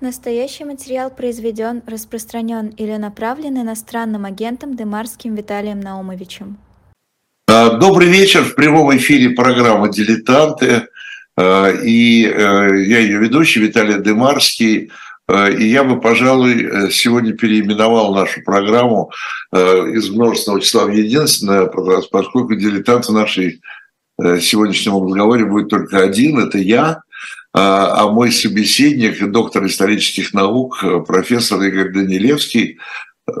Настоящий материал произведен, распространен или направлен иностранным агентом Демарским Виталием Наумовичем. А, добрый вечер. В прямом эфире программа «Дилетанты». А, и э, я ее ведущий Виталий Демарский. А, и я бы, пожалуй, сегодня переименовал нашу программу из множественного числа в единственное, поскольку дилетант в нашей э, сегодняшнем разговоре будет только один, это я. А, а мой собеседник, доктор исторических наук, профессор Игорь Данилевский. Э,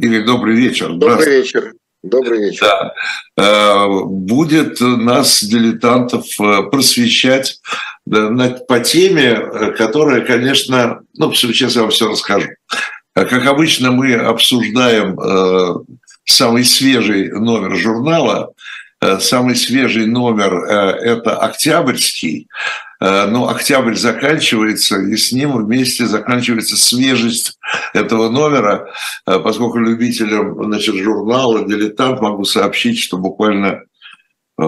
Игорь, добрый вечер. Добрый вечер. Добрый вечер. Да. Э, будет нас, дилетантов, э, просвещать по теме, которая, конечно, ну, сейчас я вам все расскажу. Как обычно, мы обсуждаем самый свежий номер журнала. Самый свежий номер – это октябрьский. Э, но октябрь заканчивается, и с ним вместе заканчивается свежесть этого номера, э, поскольку любителям значит, журнала «Дилетант» могу сообщить, что буквально э,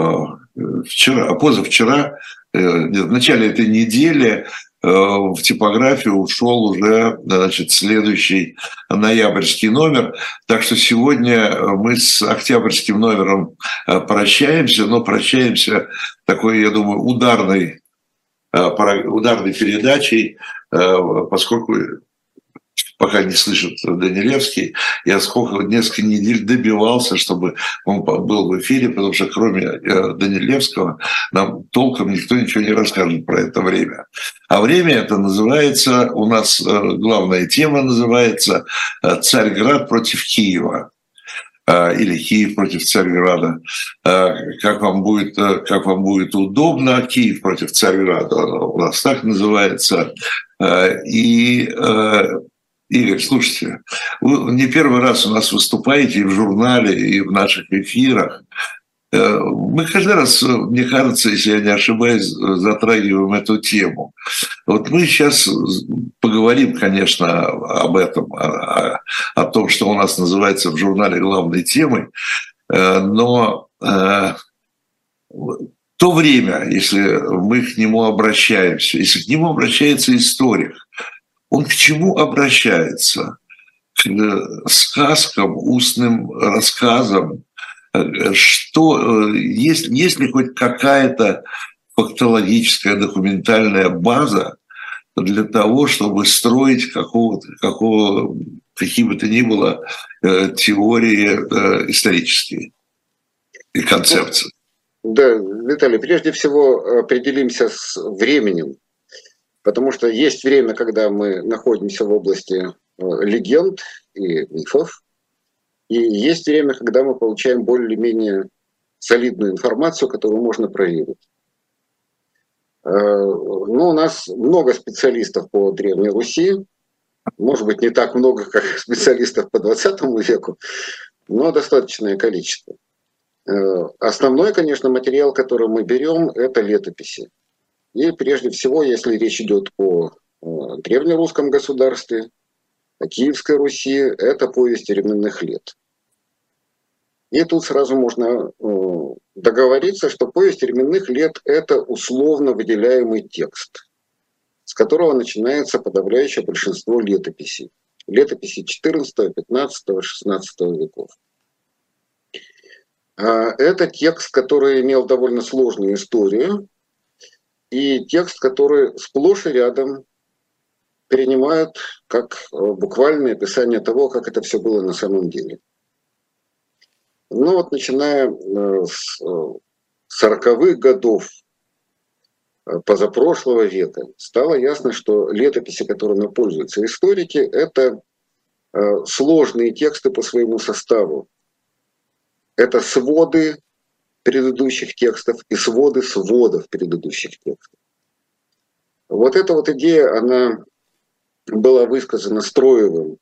вчера, позавчера, в начале этой недели в типографию ушел уже значит, следующий ноябрьский номер. Так что сегодня мы с октябрьским номером прощаемся, но прощаемся такой, я думаю, ударной ударной передачей, э, поскольку пока не слышит Данилевский, я сколько, несколько недель добивался, чтобы он был в эфире, потому что кроме э, Данилевского нам толком никто ничего не расскажет про это время. А время это называется, у нас главная тема называется «Царьград против Киева». А, или Киев против Царьграда, а, как вам будет, э, как вам будет удобно, Киев против Царьграда у нас так называется. И э, Игорь, слушайте, вы не первый раз у нас выступаете и в журнале, и в наших эфирах. Э, мы каждый раз, мне кажется, если я не ошибаюсь, затрагиваем эту тему. Вот мы сейчас поговорим, конечно, об этом, о, о том, что у нас называется в журнале главной темой, э, но э, то время, если мы к нему обращаемся, если к нему обращается историк, он к чему обращается? К сказкам, устным рассказам, что э, есть, есть ли хоть какая-то фактологическая документальная база для того, чтобы строить какого-то, какого, какие бы то ни было э, теории э, исторические и концепции. Да, Виталий, прежде всего определимся с временем, потому что есть время, когда мы находимся в области легенд и мифов, и есть время, когда мы получаем более-менее солидную информацию, которую можно проверить. Э, Но ну, у нас много специалистов по Древней Руси, может быть, не так много, как специалистов по 20 веку, но достаточное количество. Э, основной, конечно, материал, который мы берем, это летописи. И прежде всего, если речь идет о древнерусском государстве, Киевской Руси, это повесть временных лет. И тут сразу можно э, договориться, что повесть временных лет – это условно выделяемый текст, с которого начинается подавляющее большинство летописей. Летописи 14, 15, 16 веков. А, это текст, который имел довольно сложную историю, и текст, который сплошь и рядом перенимают как э, буквальное описание того, как это все было на самом деле. Ну вот начиная э, с 40-х э, годов позапрошлого века стало ясно, что летописи, которыми пользуются историки, это сложные тексты по своему составу. Это своды предыдущих текстов и своды сводов предыдущих текстов. Вот эта вот идея, она была высказана Строевым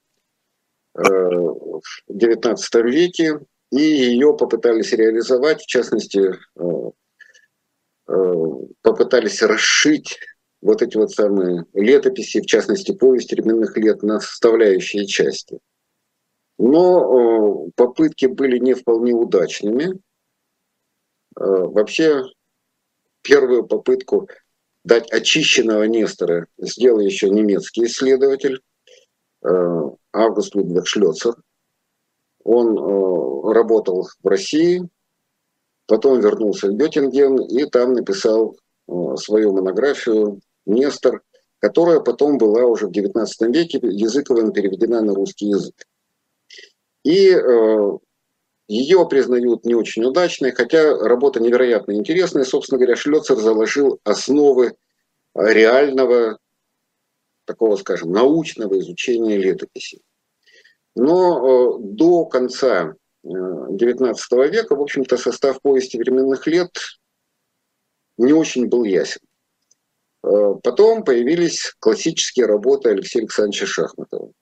э, в XIX веке, и ее попытались реализовать, в частности, э, э, попытались расшить вот эти вот самые летописи, в частности, повесть временных лет на составляющие части. Но попытки были не вполне удачными. Вообще, первую попытку дать очищенного Нестора сделал еще немецкий исследователь э, Август Людвиг Шлёцер. Он э, работал в России, потом вернулся в Геттинген и там написал э, свою монографию «Нестор», которая потом была уже в XIX веке языковым переведена на русский язык. И ее признают не очень удачной, хотя работа невероятно интересная. Собственно говоря, Шлёцер заложил основы реального, такого, скажем, научного изучения летописи. Но э, до конца XIX э, века, в общем-то, состав повести временных лет не очень был ясен. Э, потом появились классические работы Алексея Александровича Шахматова,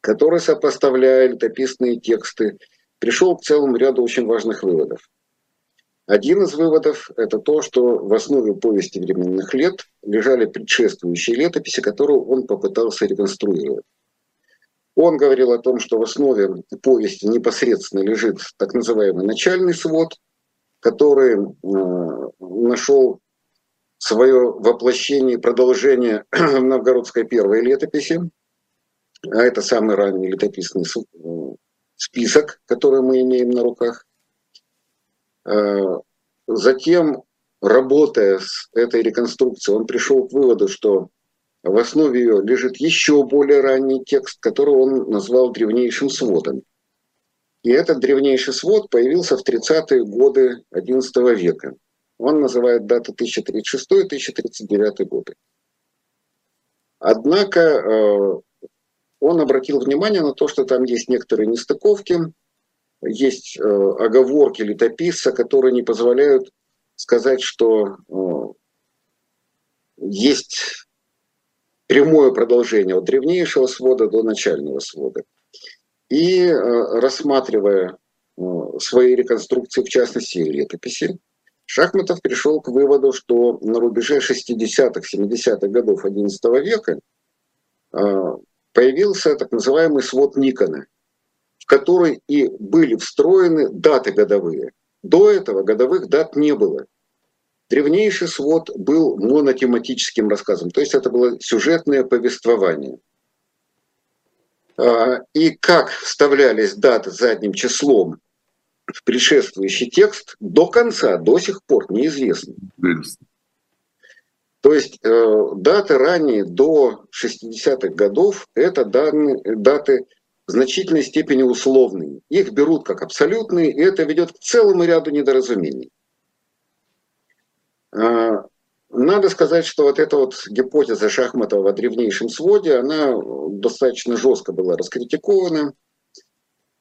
который, сопоставляя летописные тексты, пришел к целому ряду очень важных выводов. Один из выводов – это то, что в основе повести временных лет лежали предшествующие летописи, которые он попытался реконструировать. Он говорил о том, что в основе повести непосредственно лежит так называемый начальный свод, который э, нашел свое воплощение и продолжение в новгородской первой летописи, а это самый ранний летописный список, который мы имеем на руках. Э, затем, работая с этой реконструкцией, он пришел к выводу, что в основе ее лежит еще более ранний текст, который он назвал древнейшим сводом. И этот древнейший свод появился в 30-е годы XI века. Он называет даты 1036 и 1039 годы. Однако э, он обратил внимание на то, что там есть некоторые нестыковки, есть э, оговорки летописца, которые не позволяют сказать, что э, есть прямое продолжение от древнейшего свода до начального свода. И э, рассматривая свои реконструкции, в частности летописи, Шахматов пришел к выводу, что на рубеже 60-х, 70-х годов XI века появился так называемый свод Никона, в который и были встроены даты годовые. До этого годовых дат не было. Древнейший свод был монотематическим рассказом, то есть это было сюжетное повествование. А, и как вставлялись даты задним числом в предшествующий текст, до конца, до сих пор неизвестно. То есть э, даты ранее, до 60-х годов, это данные, даты в значительной степени условные. Их берут как абсолютные, и это ведет к целому ряду недоразумений. Э, надо сказать, что вот эта вот гипотеза Шахматова о древнейшем своде, она достаточно жестко была раскритикована.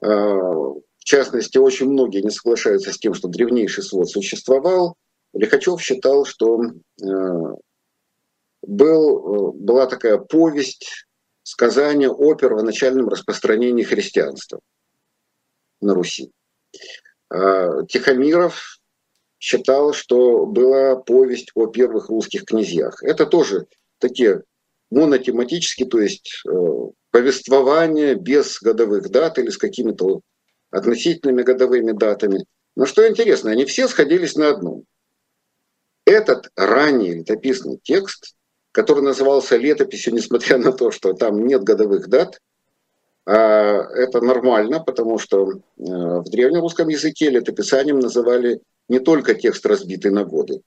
Э, в частности, очень многие не соглашаются с тем, что древнейший свод существовал. Лихачев считал, что э, был, э, была такая повесть, сказание о первоначальном распространении христианства на Руси. А, Тихомиров считал, что была повесть о первых русских князьях. Это тоже такие монотематические, то есть э, повествование без годовых дат или с какими-то относительными годовыми датами. Но что интересно, они все сходились на одном. Этот ранний летописный текст который назывался летописью, несмотря на то, что там нет годовых дат. А, это нормально, потому что э, в древнерусском языке летописанием называли не только текст, разбитый на годы.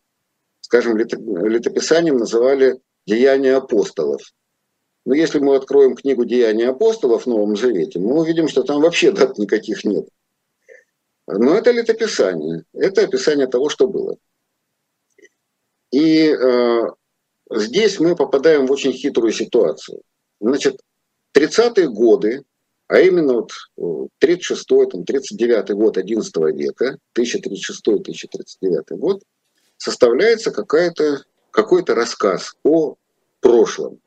Скажем, летописанием называли деяния апостолов. Но если мы откроем книгу «Деяния апостолов» в Новом Завете, мы увидим, что там вообще дат никаких нет. Но это летописание, это описание того, что было. И э, здесь мы попадаем в очень хитрую ситуацию. Значит, 30-е годы, а именно вот 36-й, там, 39-й год 11 века, 1036-1039 год, составляется какая-то, какой-то рассказ о прошлом.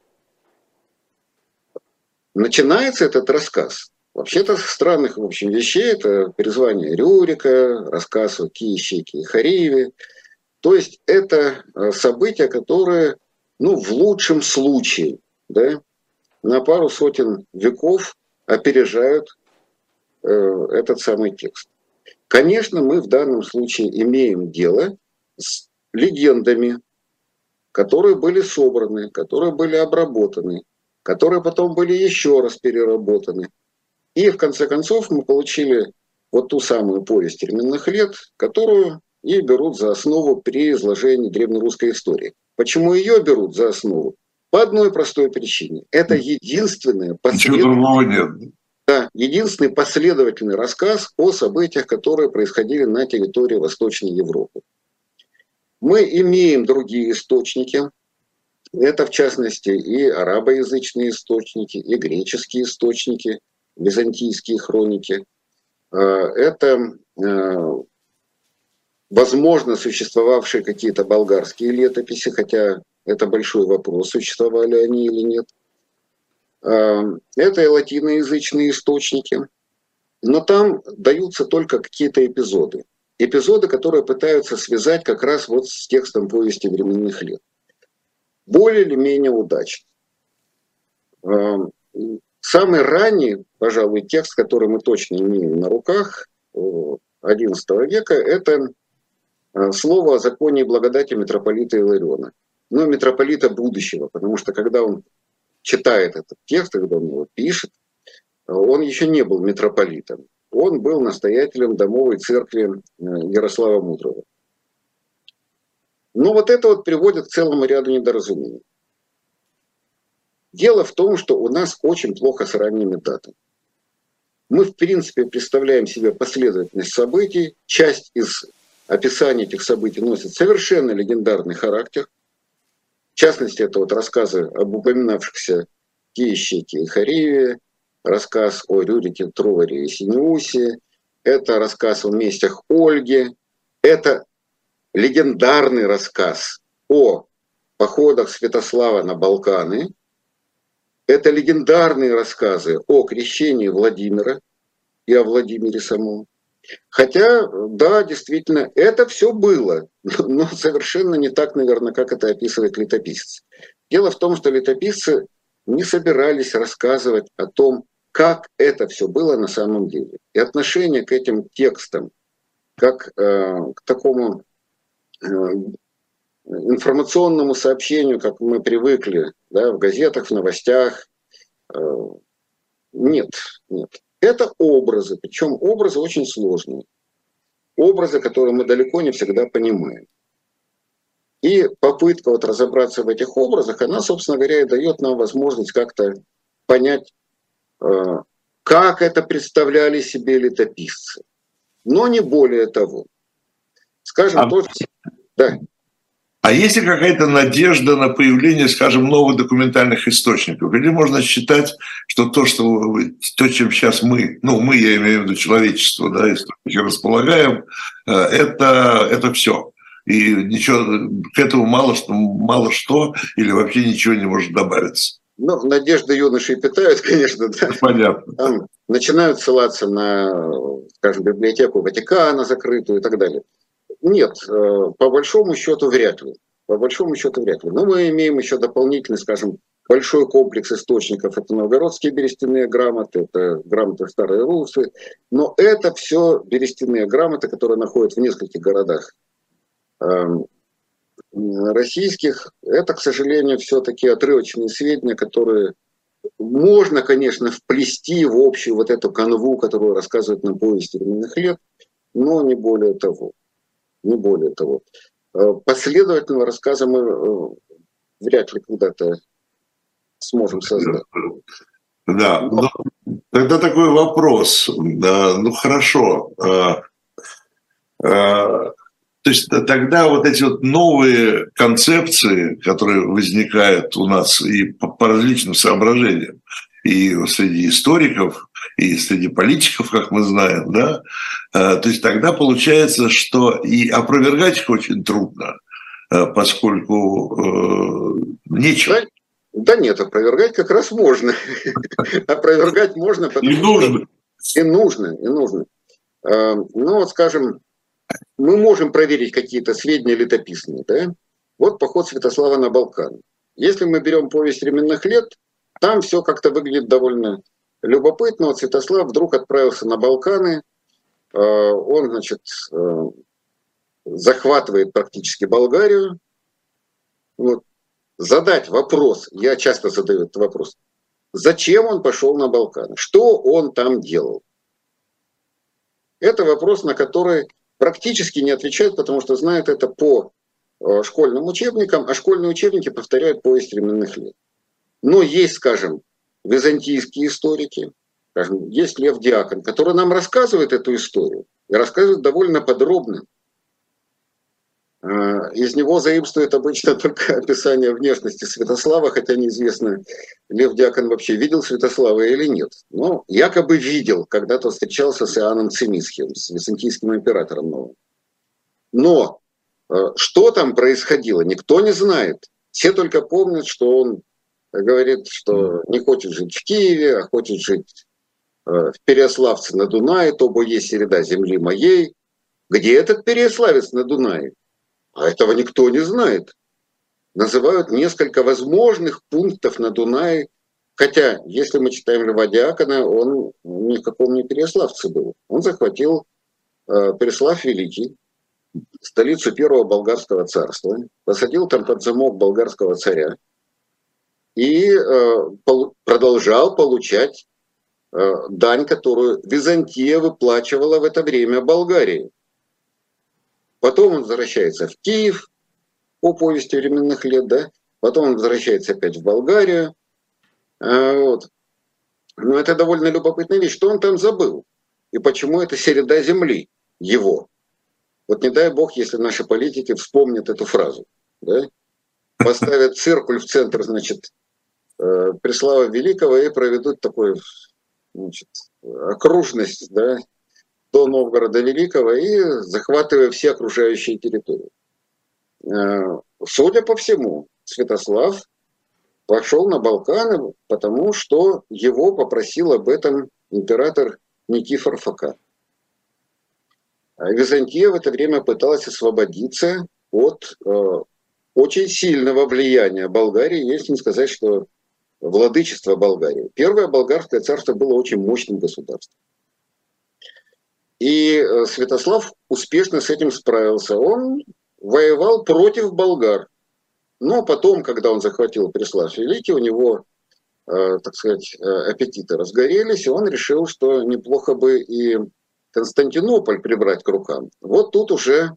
Начинается этот рассказ Вообще-то странных, в общем, вещей это призвание Рюрика, рассказ о Киещике и Хариеве. То есть это э, события, которые ну, в лучшем случае, да, на пару сотен веков опережают э, этот самый текст. Конечно, мы в данном случае имеем дело с легендами, которые были собраны, которые были обработаны, которые потом были еще раз переработаны. И в конце концов мы получили вот ту самую повесть временных лет, которую и берут за основу при изложении древнерусской истории. Почему ее берут за основу? По одной простой причине. Это единственное последовательное, да, единственный последовательный рассказ о событиях, которые происходили на территории Восточной Европы. Мы имеем другие источники. Это, в частности, и арабоязычные источники, и греческие источники, византийские хроники. А, это, а, возможно, существовавшие какие-то болгарские летописи, хотя это большой вопрос, существовали они или нет. А, это и латиноязычные источники. Но там даются только какие-то эпизоды эпизоды, которые пытаются связать как раз вот с текстом повести временных лет. Более или менее удачно. Эм, самый ранний, пожалуй, текст, который мы точно имеем на руках, XI века, это э, слово о законе и благодати митрополита Илариона. Но митрополита будущего, потому что когда он читает этот текст, когда он его пишет, он еще не был митрополитом он был настоятелем домовой церкви э, Ярослава Мудрого. Но вот это вот приводит к целому ряду недоразумений. Дело в том, что у нас очень плохо с ранними датами. Мы, в принципе, представляем себе последовательность событий. Часть из описания этих событий носит совершенно легендарный характер. В частности, это вот рассказы об упоминавшихся Киещеке и Хариве, рассказ о Рюрике Тровере и Синеусе, это рассказ о местях Ольги, это легендарный рассказ о походах Святослава на Балканы, это легендарные рассказы о крещении Владимира и о Владимире самом. Хотя, да, действительно, это все было, но совершенно не так, наверное, как это описывает летописец. Дело в том, что летописцы не собирались рассказывать о том, как это все было на самом деле. И отношение к этим текстам, как э, к такому э, информационному сообщению, как мы привыкли да, в газетах, в новостях, э, нет, нет. Это образы, причем образы очень сложные. Образы, которые мы далеко не всегда понимаем. И попытка вот разобраться в этих образах, она, собственно говоря, и дает нам возможность как-то понять Э, как это представляли себе летописцы. Но не более того. Скажем, а, тоже... Да. А есть ли какая-то надежда на появление, скажем, новых документальных источников? Или можно считать, что то, что то, чем сейчас мы, ну, мы, я имею в виду человечество, да, источники располагаем, э, это, это все. И ничего, к этому мало что, мало что или вообще ничего не может добавиться. Ну, надежды юношей питают, конечно, да. Понятно. Там начинают ссылаться на, скажем, библиотеку Ватикана закрытую и так далее. Нет, э, по большому счету вряд ли. По большому счету вряд ли. Но мы имеем еще дополнительный, скажем, большой комплекс источников. Это новгородские берестяные грамоты, это грамоты старые русы. Но это все берестяные грамоты, которые находятся в нескольких городах эм, российских, это, к сожалению, все-таки отрывочные сведения, которые можно, конечно, вплести в общую вот эту канву, которую рассказывают на повести временных лет, но не более того. Не более того. Э, последовательного рассказа мы э, вряд ли когда-то сможем создать. Да, но... Ну, тогда такой вопрос. Да, ну хорошо. Э, то есть тогда вот эти вот новые концепции, которые возникают у нас и по, по различным соображениям, и среди историков, и среди политиков, как мы знаем, да, э, то есть тогда получается, что и опровергать их очень трудно, э, поскольку э, нечего. Да нет, опровергать как раз можно. Опровергать можно. И нужно. И нужно, и нужно. Ну вот, скажем, мы можем проверить какие-то сведения летописные. Да? Вот поход Святослава на Балкан. Если мы берем повесть временных лет, там все как-то выглядит довольно любопытно. Вот Святослав вдруг отправился на Балканы. Э, он, значит, э, захватывает практически Болгарию. вот, задать вопрос, я часто задаю этот вопрос, зачем он пошел на Балканы, что он там делал? Это вопрос, на который практически не отвечают, потому что знают это по э, школьным учебникам, а школьные учебники повторяют поезд временных лет. Но есть, скажем, византийские историки, есть Лев Диакон, который нам рассказывает эту историю, и рассказывает довольно подробно. Э, из него заимствует обычно только описание внешности Святослава, хотя неизвестно, Лев Диакон вообще видел Святослава или нет. Но якобы видел, когда-то встречался с Иоанном Цимисхием, с византийским императором новым. Но э, что там происходило, никто не знает. Все только помнят, что он говорит, что не хочет жить в Киеве, а хочет жить э, в Переославце на Дунае, то бы есть середа земли моей. Где этот Переославец на Дунае? А этого никто не знает. Называют несколько возможных пунктов на Дунае, хотя, если мы читаем Льва Диакона, он ни в каком не Переславце был. Он захватил э, Переслав Великий, столицу первого болгарского царства, посадил там под замок болгарского царя и э, продолжал получать э, дань, которую Византия выплачивала в это время Болгарии. Потом он возвращается в Киев по повести временных лет, да, потом он возвращается опять в Болгарию. А, вот. Но это довольно любопытная вещь. Что он там забыл? И почему это середа земли его? Вот не дай бог, если наши политики вспомнят эту фразу. Да? Поставят циркуль в центр, значит, э, Преслава Великого и проведут такую значит, окружность, да, до Новгорода Великого и захватывая все окружающие территории. Э, судя по всему, Святослав пошел на Балканы, потому что его попросил об этом император Никифор Фока. А Византия в это время пыталась освободиться от э, очень сильного влияния Болгарии, если не сказать, что владычество Болгарии. Первое болгарское царство было очень мощным государством. И э, Святослав успешно с этим справился. Он воевал против болгар. Но потом, когда он захватил Преслав Великий, у него, э, так сказать, э, аппетиты разгорелись, и он решил, что неплохо бы и Константинополь прибрать к рукам. Вот тут уже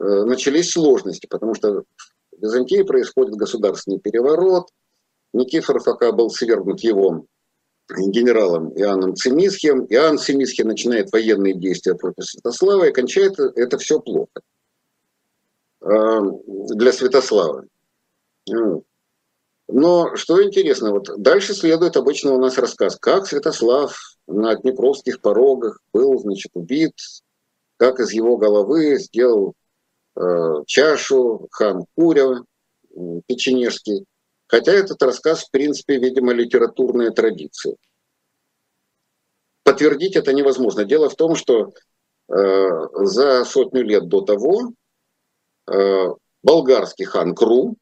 начались сложности, потому что в Византии происходит государственный переворот. Никифор Фока был свергнут его генералом Иоанном Цимисхием. Иоанн Цимисхий начинает военные действия против Святослава, и кончает это все плохо а, для Святослава. Но что интересно, вот дальше следует обычно у нас рассказ, как Святослав на Днепровских порогах был, значит, убит, как из его головы сделал э, чашу хан Куря печенежский. Хотя этот рассказ, в принципе, видимо, литературная традиция. Подтвердить это невозможно. Дело в том, что э, за сотню лет до того э, болгарский хан Кру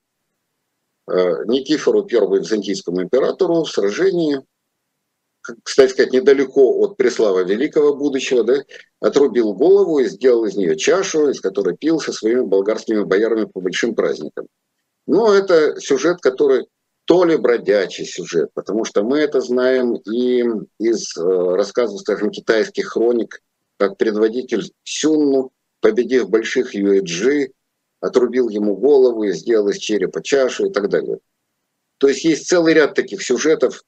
э, Никифору I византийскому императору в сражении, кстати сказать, недалеко от Преслава Великого будущего, да, отрубил голову и сделал из нее чашу, из которой пил со своими болгарскими боярами по большим праздникам. Но это сюжет, который то ли бродячий сюжет, потому что мы это знаем и из э, рассказов, скажем, китайских хроник, как предводитель Сюнну, победив больших Юэджи, отрубил ему голову и сделал из черепа чашу и так далее. То есть есть целый ряд таких сюжетов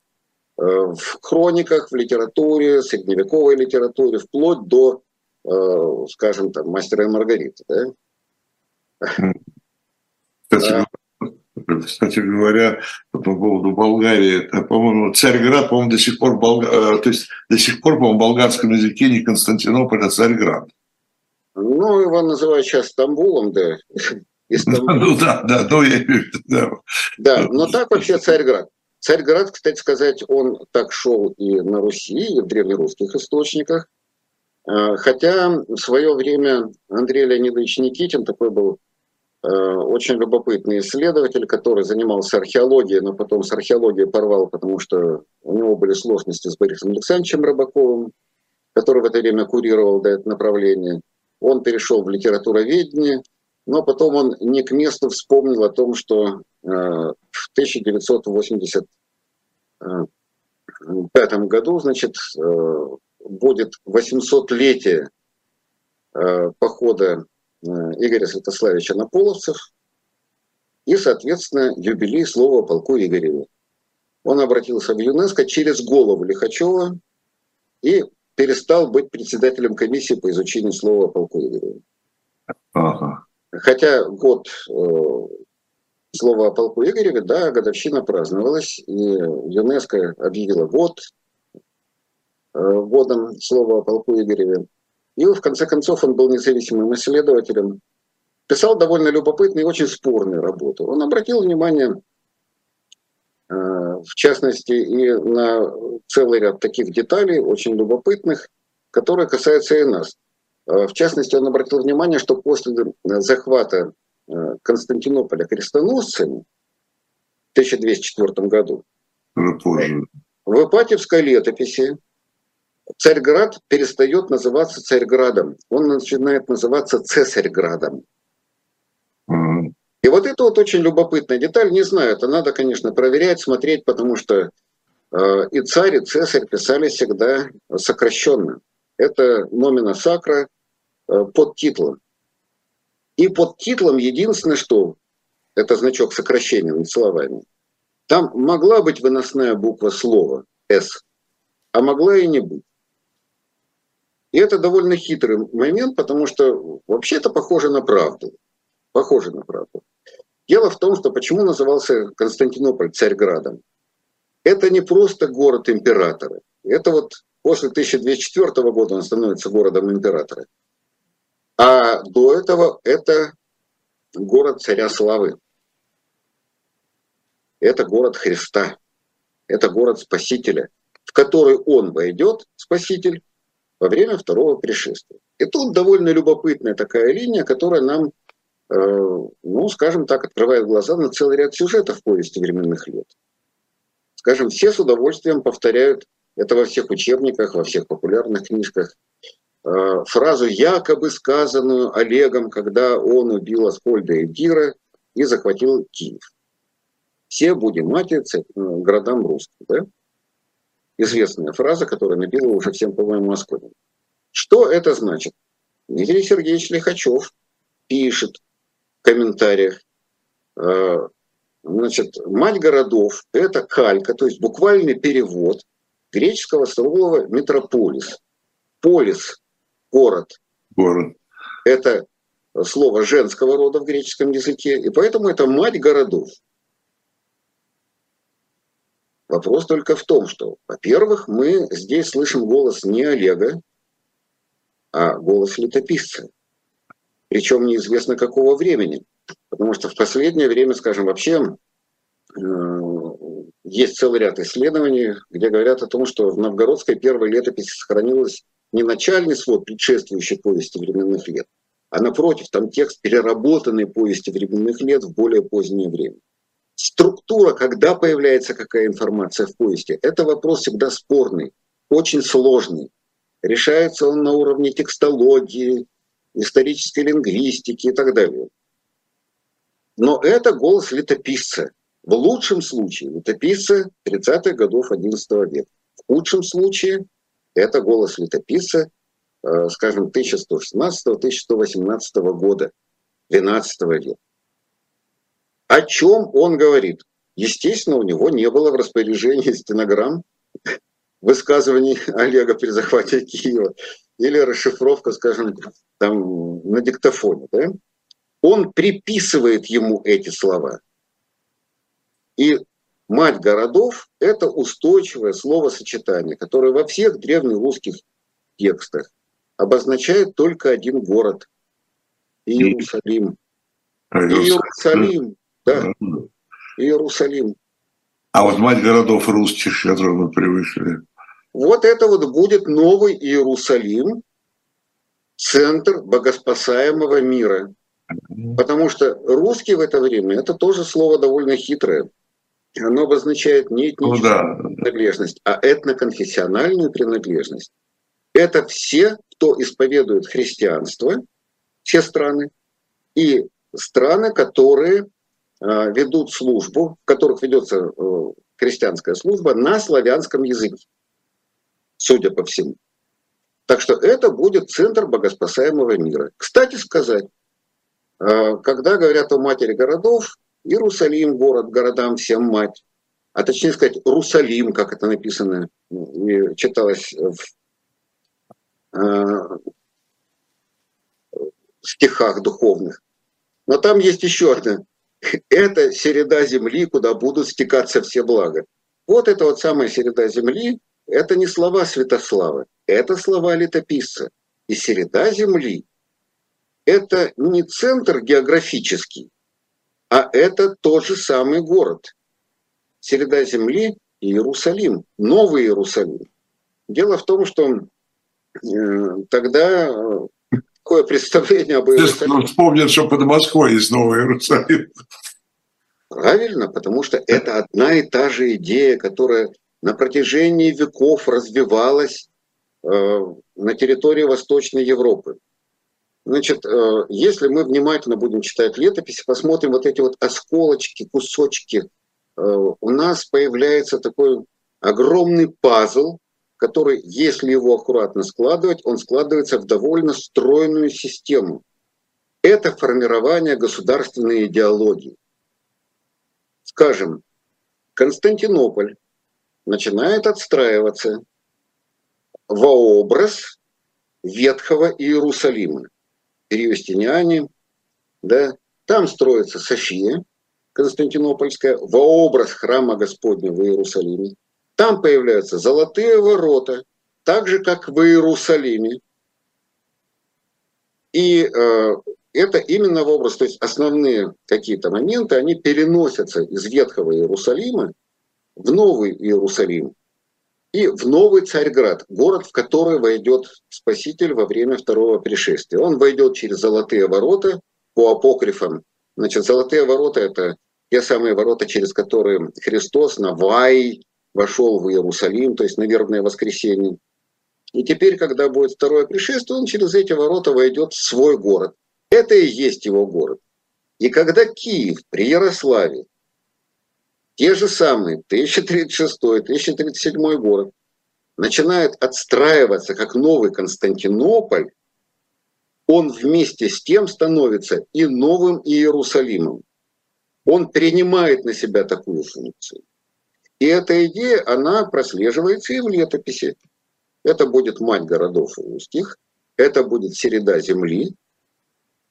э, в хрониках, в литературе, средневековой литературе, вплоть до, э, скажем, там, мастера и Маргариты. Да? Кстати, говоря, по поводу Болгарии, по-моему, Царьград, по-моему, до сих пор, Болга... Э, то есть до сих пор, по-моему, в болгарском языке не Константинополь, а Царьград. Ну, его называют сейчас Стамбулом, да. Ну да, да, ну я да. Да, но так вообще Царьград. Царьград, кстати сказать, он так шел и на Руси, и в древнерусских источниках. Э, хотя в свое время Андрей Леонидович Никитин, такой был очень любопытный исследователь, который занимался археологией, но потом с археологией порвал, потому что у него были сложности с Борисом Александровичем Рыбаковым, который в это время курировал да, это направление. Он перешел в литературоведение, но потом он не к месту вспомнил о том, что э, в 1985 году, значит, э, будет 800-летие э, похода Игоря Святославича на Половцев и, соответственно, юбилей слова о полку Игореве. Он обратился в ЮНЕСКО через голову Лихачева и перестал быть председателем комиссии по изучению слова о полку Игореве. Ага. Хотя год э, слова о полку Игореве, да, годовщина праздновалась, и ЮНЕСКО объявила год э, годом слова о полку Игореве. И в конце концов он был независимым исследователем, писал довольно любопытные и очень спорные работы. Он обратил внимание, э, в частности, и на целый ряд таких деталей, очень любопытных, которые касаются и нас. Э, в частности, он обратил внимание, что после захвата э, Константинополя крестоносцами в 1204 году в Ипатьевской летописи Царьград перестает называться Царьградом. Он начинает называться Цесарьградом. И вот это вот очень любопытная деталь. Не знаю, это надо, конечно, проверять, смотреть, потому что э, и царь, и цесарь писали всегда сокращенно. Это номина сакра, Э, под титлом. И под титлом единственное, что это значок сокращения над словами. Там могла быть выносная буква слова «С», а могла и не быть. И это довольно хитрый момент, потому что вообще это похоже на правду. Похоже на правду. Дело в том, что почему назывался Константинополь Царьградом. Это не просто город императора. Это вот после 1204 года он становится городом императора. А до этого это город царя славы. Это город Христа. Это город Спасителя, в который он войдет, Спаситель, во время второго пришествия. И тут довольно любопытная такая линия, которая нам, э, ну, скажем так, открывает глаза на целый ряд сюжетов в повести временных лет. Скажем, все с удовольствием повторяют это во всех учебниках, во всех популярных книжках – Э, фразу, якобы сказанную Олегом, когда он убил Аскольда и Дира и захватил Киев. Все будем матиться э, городам русским. Да? Известная фраза, которая набила уже всем, по-моему, Аскольдом. Что это значит? Дмитрий Сергеевич Лихачев пишет в комментариях, э, значит, мать городов – это калька, то есть буквальный перевод греческого слова метрополис. Полис город. Город. Это слово женского рода в греческом языке, и поэтому это мать городов. Вопрос только в том, что, во-первых, мы здесь слышим голос не Олега, а голос летописца. Причем неизвестно какого времени. Потому что в последнее время, скажем, вообще э, есть целый ряд исследований, где говорят о том, что в новгородской первой летописи сохранилось не начальный свод предшествующей повести временных лет, а напротив, там текст переработанной повести временных лет в более позднее время. Структура, когда появляется какая информация в повести, это вопрос всегда спорный, очень сложный. Решается он на уровне текстологии, исторической лингвистики и так далее. Но это голос летописца. В лучшем случае летописца 30-х годов XI века. В худшем случае это голос летописца, э, скажем, 1116-1118 года, 12 века. О чем он говорит? Естественно, у него не было в распоряжении стенограмм высказываний Олега при захвате Киева или расшифровка, скажем, там на диктофоне. Да? Он приписывает ему эти слова. И Мать городов – это устойчивое словосочетание, которое во всех древнерусских текстах обозначает только один город – Иерусалим. Иерусалим, да, Иерусалим. А вот мать городов русских, которые мы привыкли. Вот это вот будет новый Иерусалим, центр богоспасаемого мира. Потому что русский в это время – это тоже слово довольно хитрое оно обозначает не этническую ну, да. принадлежность, а этноконфессиональную принадлежность. Это все, кто исповедует христианство, все страны, и страны, которые ведут службу, в которых ведется христианская служба на славянском языке, судя по всему. Так что это будет центр богоспасаемого мира. Кстати сказать, когда говорят о матери городов, Иерусалим город, городам всем мать, а точнее сказать, Русалим, как это написано, и читалось в стихах духовных. Но там есть еще одна. Это середа земли, куда будут стекаться все блага. Вот это вот самая середа земли, это не слова Святослава, это слова летописца. И середа земли – это не центр географический, а это тот же самый город. Середа земли – Иерусалим, Новый Иерусалим. Дело в том, что э, тогда такое представление об Иерусалиме. Вспомнят, что под Москвой есть Новый Иерусалим. Правильно, потому что это одна и та же идея, которая на протяжении веков развивалась э, на территории Восточной Европы. Значит, э, если мы внимательно будем читать летописи, посмотрим вот эти вот осколочки, кусочки, э, у нас появляется такой огромный пазл, который, если его аккуратно складывать, он складывается в довольно стройную систему. Это формирование государственной идеологии. Скажем, Константинополь начинает отстраиваться во образ Ветхого Иерусалима. Периостиняне, да, там строится София Константинопольская во образ храма Господня в Иерусалиме. Там появляются золотые ворота, так же, как в Иерусалиме. И э, это именно в образ, то есть основные какие-то моменты, они переносятся из Ветхого Иерусалима в Новый Иерусалим и в Новый Царьград, город, в который войдет Спаситель во время второго пришествия. Он войдет через золотые ворота по апокрифам. Значит, золотые ворота – это те самые ворота, через которые Христос на Вай вошел в Иерусалим, то есть на вербное воскресенье. И теперь, когда будет второе пришествие, он через эти ворота войдет в свой город. Это и есть его город. И когда Киев при Ярославе, те же самые 1036-1037 город, начинает отстраиваться как новый Константинополь, он вместе с тем становится и новым Иерусалимом. Он принимает на себя такую функцию. И эта идея, она прослеживается и в летописи. Это будет мать городов устьих, это будет середа земли.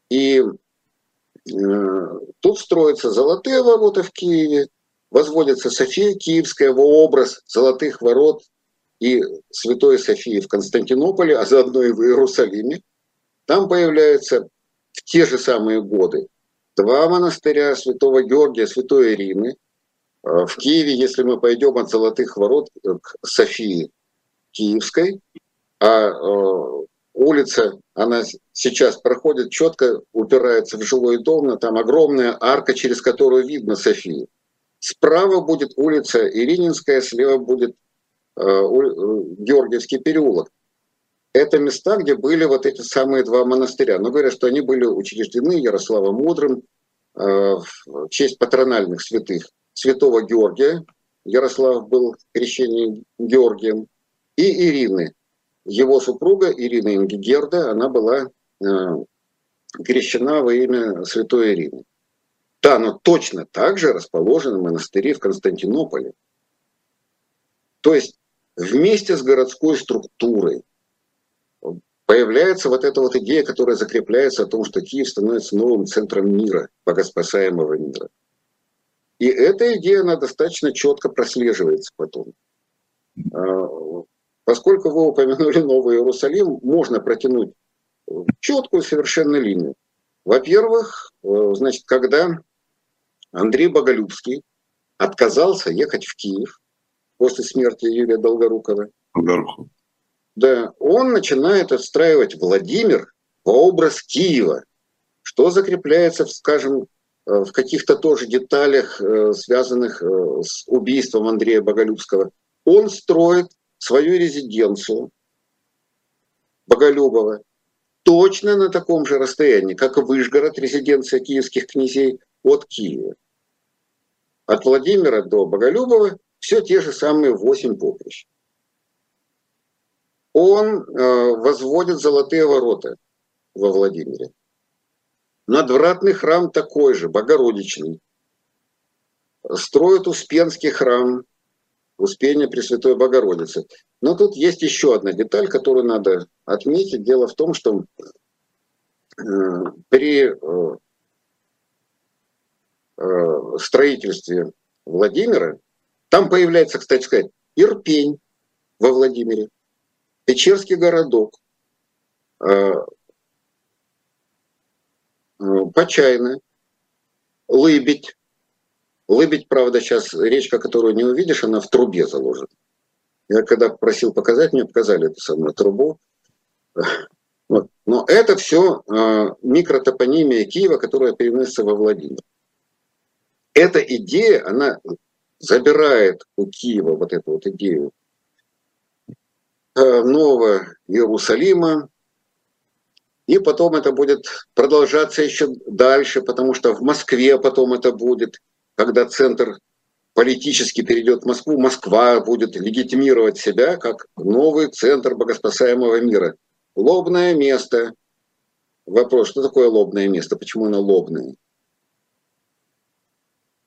И э, тут строятся золотые ворота в Киеве, возводится София Киевская в образ золотых ворот и Святой Софии в Константинополе, а заодно и в Иерусалиме. Там появляются в те же самые годы два монастыря Святого Георгия, Святой Ирины – в Киеве, если мы пойдем от Золотых ворот к Софии Киевской, а э, улица, она сейчас проходит четко, упирается в жилой дом, там огромная арка, через которую видно Софию. Справа будет улица Ирининская, слева будет э, Георгиевский переулок. Это места, где были вот эти самые два монастыря. Но говорят, что они были учреждены Ярославом Мудрым в честь патрональных святых святого Георгия, Ярослав был крещением Георгием, и Ирины. Его супруга Ирина Ингигерда, она была э, крещена во имя святой Ирины. Да, но точно так же расположены монастыри в Константинополе. То есть вместе с городской структурой появляется вот эта вот идея, которая закрепляется о том, что Киев становится новым центром мира, богоспасаемого мира. И эта идея, она достаточно четко прослеживается потом. А, поскольку вы упомянули Новый Иерусалим, можно протянуть четкую совершенно линию. Во-первых, э, значит, когда Андрей Боголюбский отказался ехать в Киев после смерти Юрия Долгорукова, Долгоруков. да, он начинает отстраивать Владимир по образ Киева, что закрепляется, скажем, Э, в каких-то тоже деталях, э, связанных э, с убийством Андрея Боголюбского, он строит свою резиденцию Боголюбова точно на таком же расстоянии, как и Выжгород, резиденция киевских князей, от Киева. От Владимира до Боголюбова все те же самые восемь поприщ. Он э, возводит золотые ворота во Владимире. Надвратный храм такой же, Богородичный. Строит Успенский храм, Успение Пресвятой Богородицы. Но тут есть еще одна деталь, которую надо отметить. Дело в том, что э, при э, э, строительстве Владимира, там появляется, кстати сказать, Ирпень во Владимире, Печерский городок, Почайна, Лыбедь. Лыбедь, правда, сейчас речка, которую не увидишь, она в трубе заложена. Я когда просил показать, мне показали эту самую трубу. Вот. Но это все э, микротопонимия Киева, которая переносится во Владимир. Эта идея, она забирает у Киева вот эту вот идею э, нового Иерусалима, и потом это будет продолжаться еще дальше, потому что в Москве потом это будет, когда центр политически перейдет в Москву, Москва будет легитимировать себя как новый центр богоспасаемого мира. Лобное место. Вопрос, что такое лобное место? Почему оно лобное?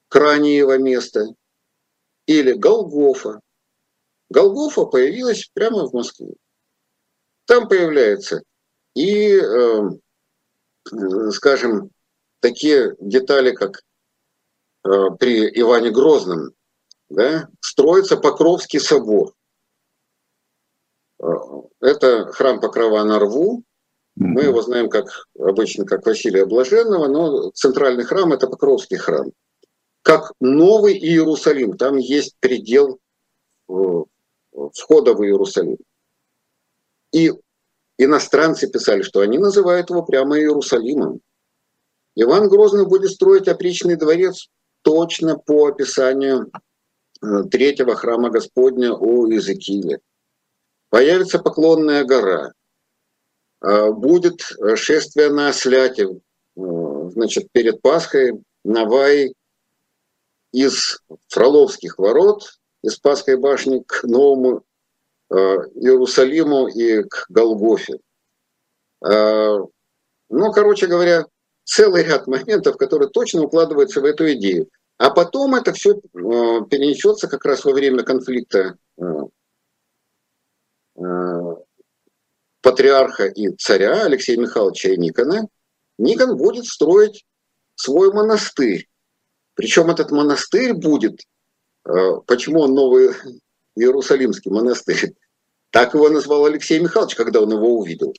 Краниево место. Или Голгофа. Голгофа появилась прямо в Москве. Там появляется и, эм, скажем, такие детали, как э, при Иване Грозном, да, строится Покровский собор. Э, это храм Покрова на Рву. Мы его знаем как обычно как Василия Блаженного, но центральный храм – это Покровский храм. Как новый Иерусалим. Там есть предел э, входа в Иерусалим. И иностранцы писали, что они называют его прямо Иерусалимом. Иван Грозный будет строить опричный дворец точно по описанию э, третьего храма Господня у Иезекииля. Появится поклонная гора, э, будет шествие на осляте, э, значит, перед Пасхой Навай из Фроловских ворот, из Пасхой башни к новому Э, Иерусалиму и к Голгофе. Э, ну, короче говоря, целый ряд моментов, которые точно укладываются в эту идею. А потом это все э, перенесется как раз во время конфликта патриарха и царя Алексея Михайловича и Никона. Никон будет строить свой монастырь. Причем этот монастырь будет, почему он новый Иерусалимский монастырь. Так его назвал Алексей Михайлович, когда он его увидел.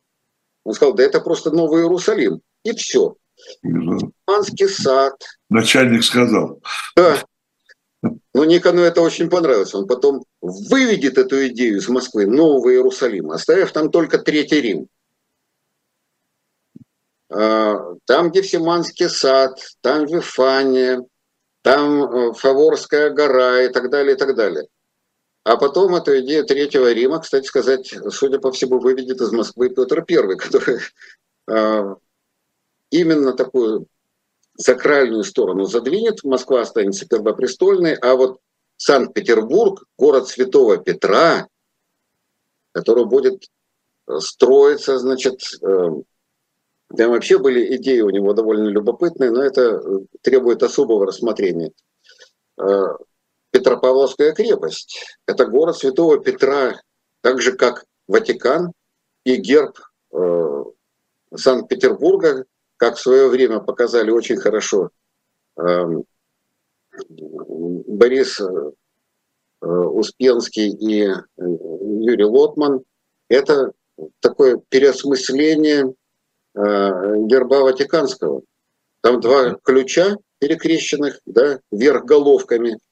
Он сказал, да это просто Новый Иерусалим. И все. Манский сад. Начальник сказал. Да. Но Никону это очень понравилось. Он потом выведет эту идею из Москвы, Нового Иерусалима, оставив там только Третий Рим. А, там Гефсиманский сад, там Вифания, там э, Фаворская гора и так далее, и так далее. А потом эту идею Третьего Рима, кстати сказать, судя по всему, выведет из Москвы Петр I, который э, именно такую сакральную сторону задвинет. Москва останется первопрестольной, а вот Санкт-Петербург, город Святого Петра, который будет строиться, значит, э, там вообще были идеи у него довольно любопытные, но это требует особого рассмотрения. Петропавловская крепость. Это город Святого Петра, так же как Ватикан и герб э, Санкт-Петербурга, как в свое время показали очень хорошо э, Борис э, Успенский и э, Юрий Лотман. Это такое переосмысление э, герба Ватиканского. Там два ключа перекрещенных, да, вверх головками –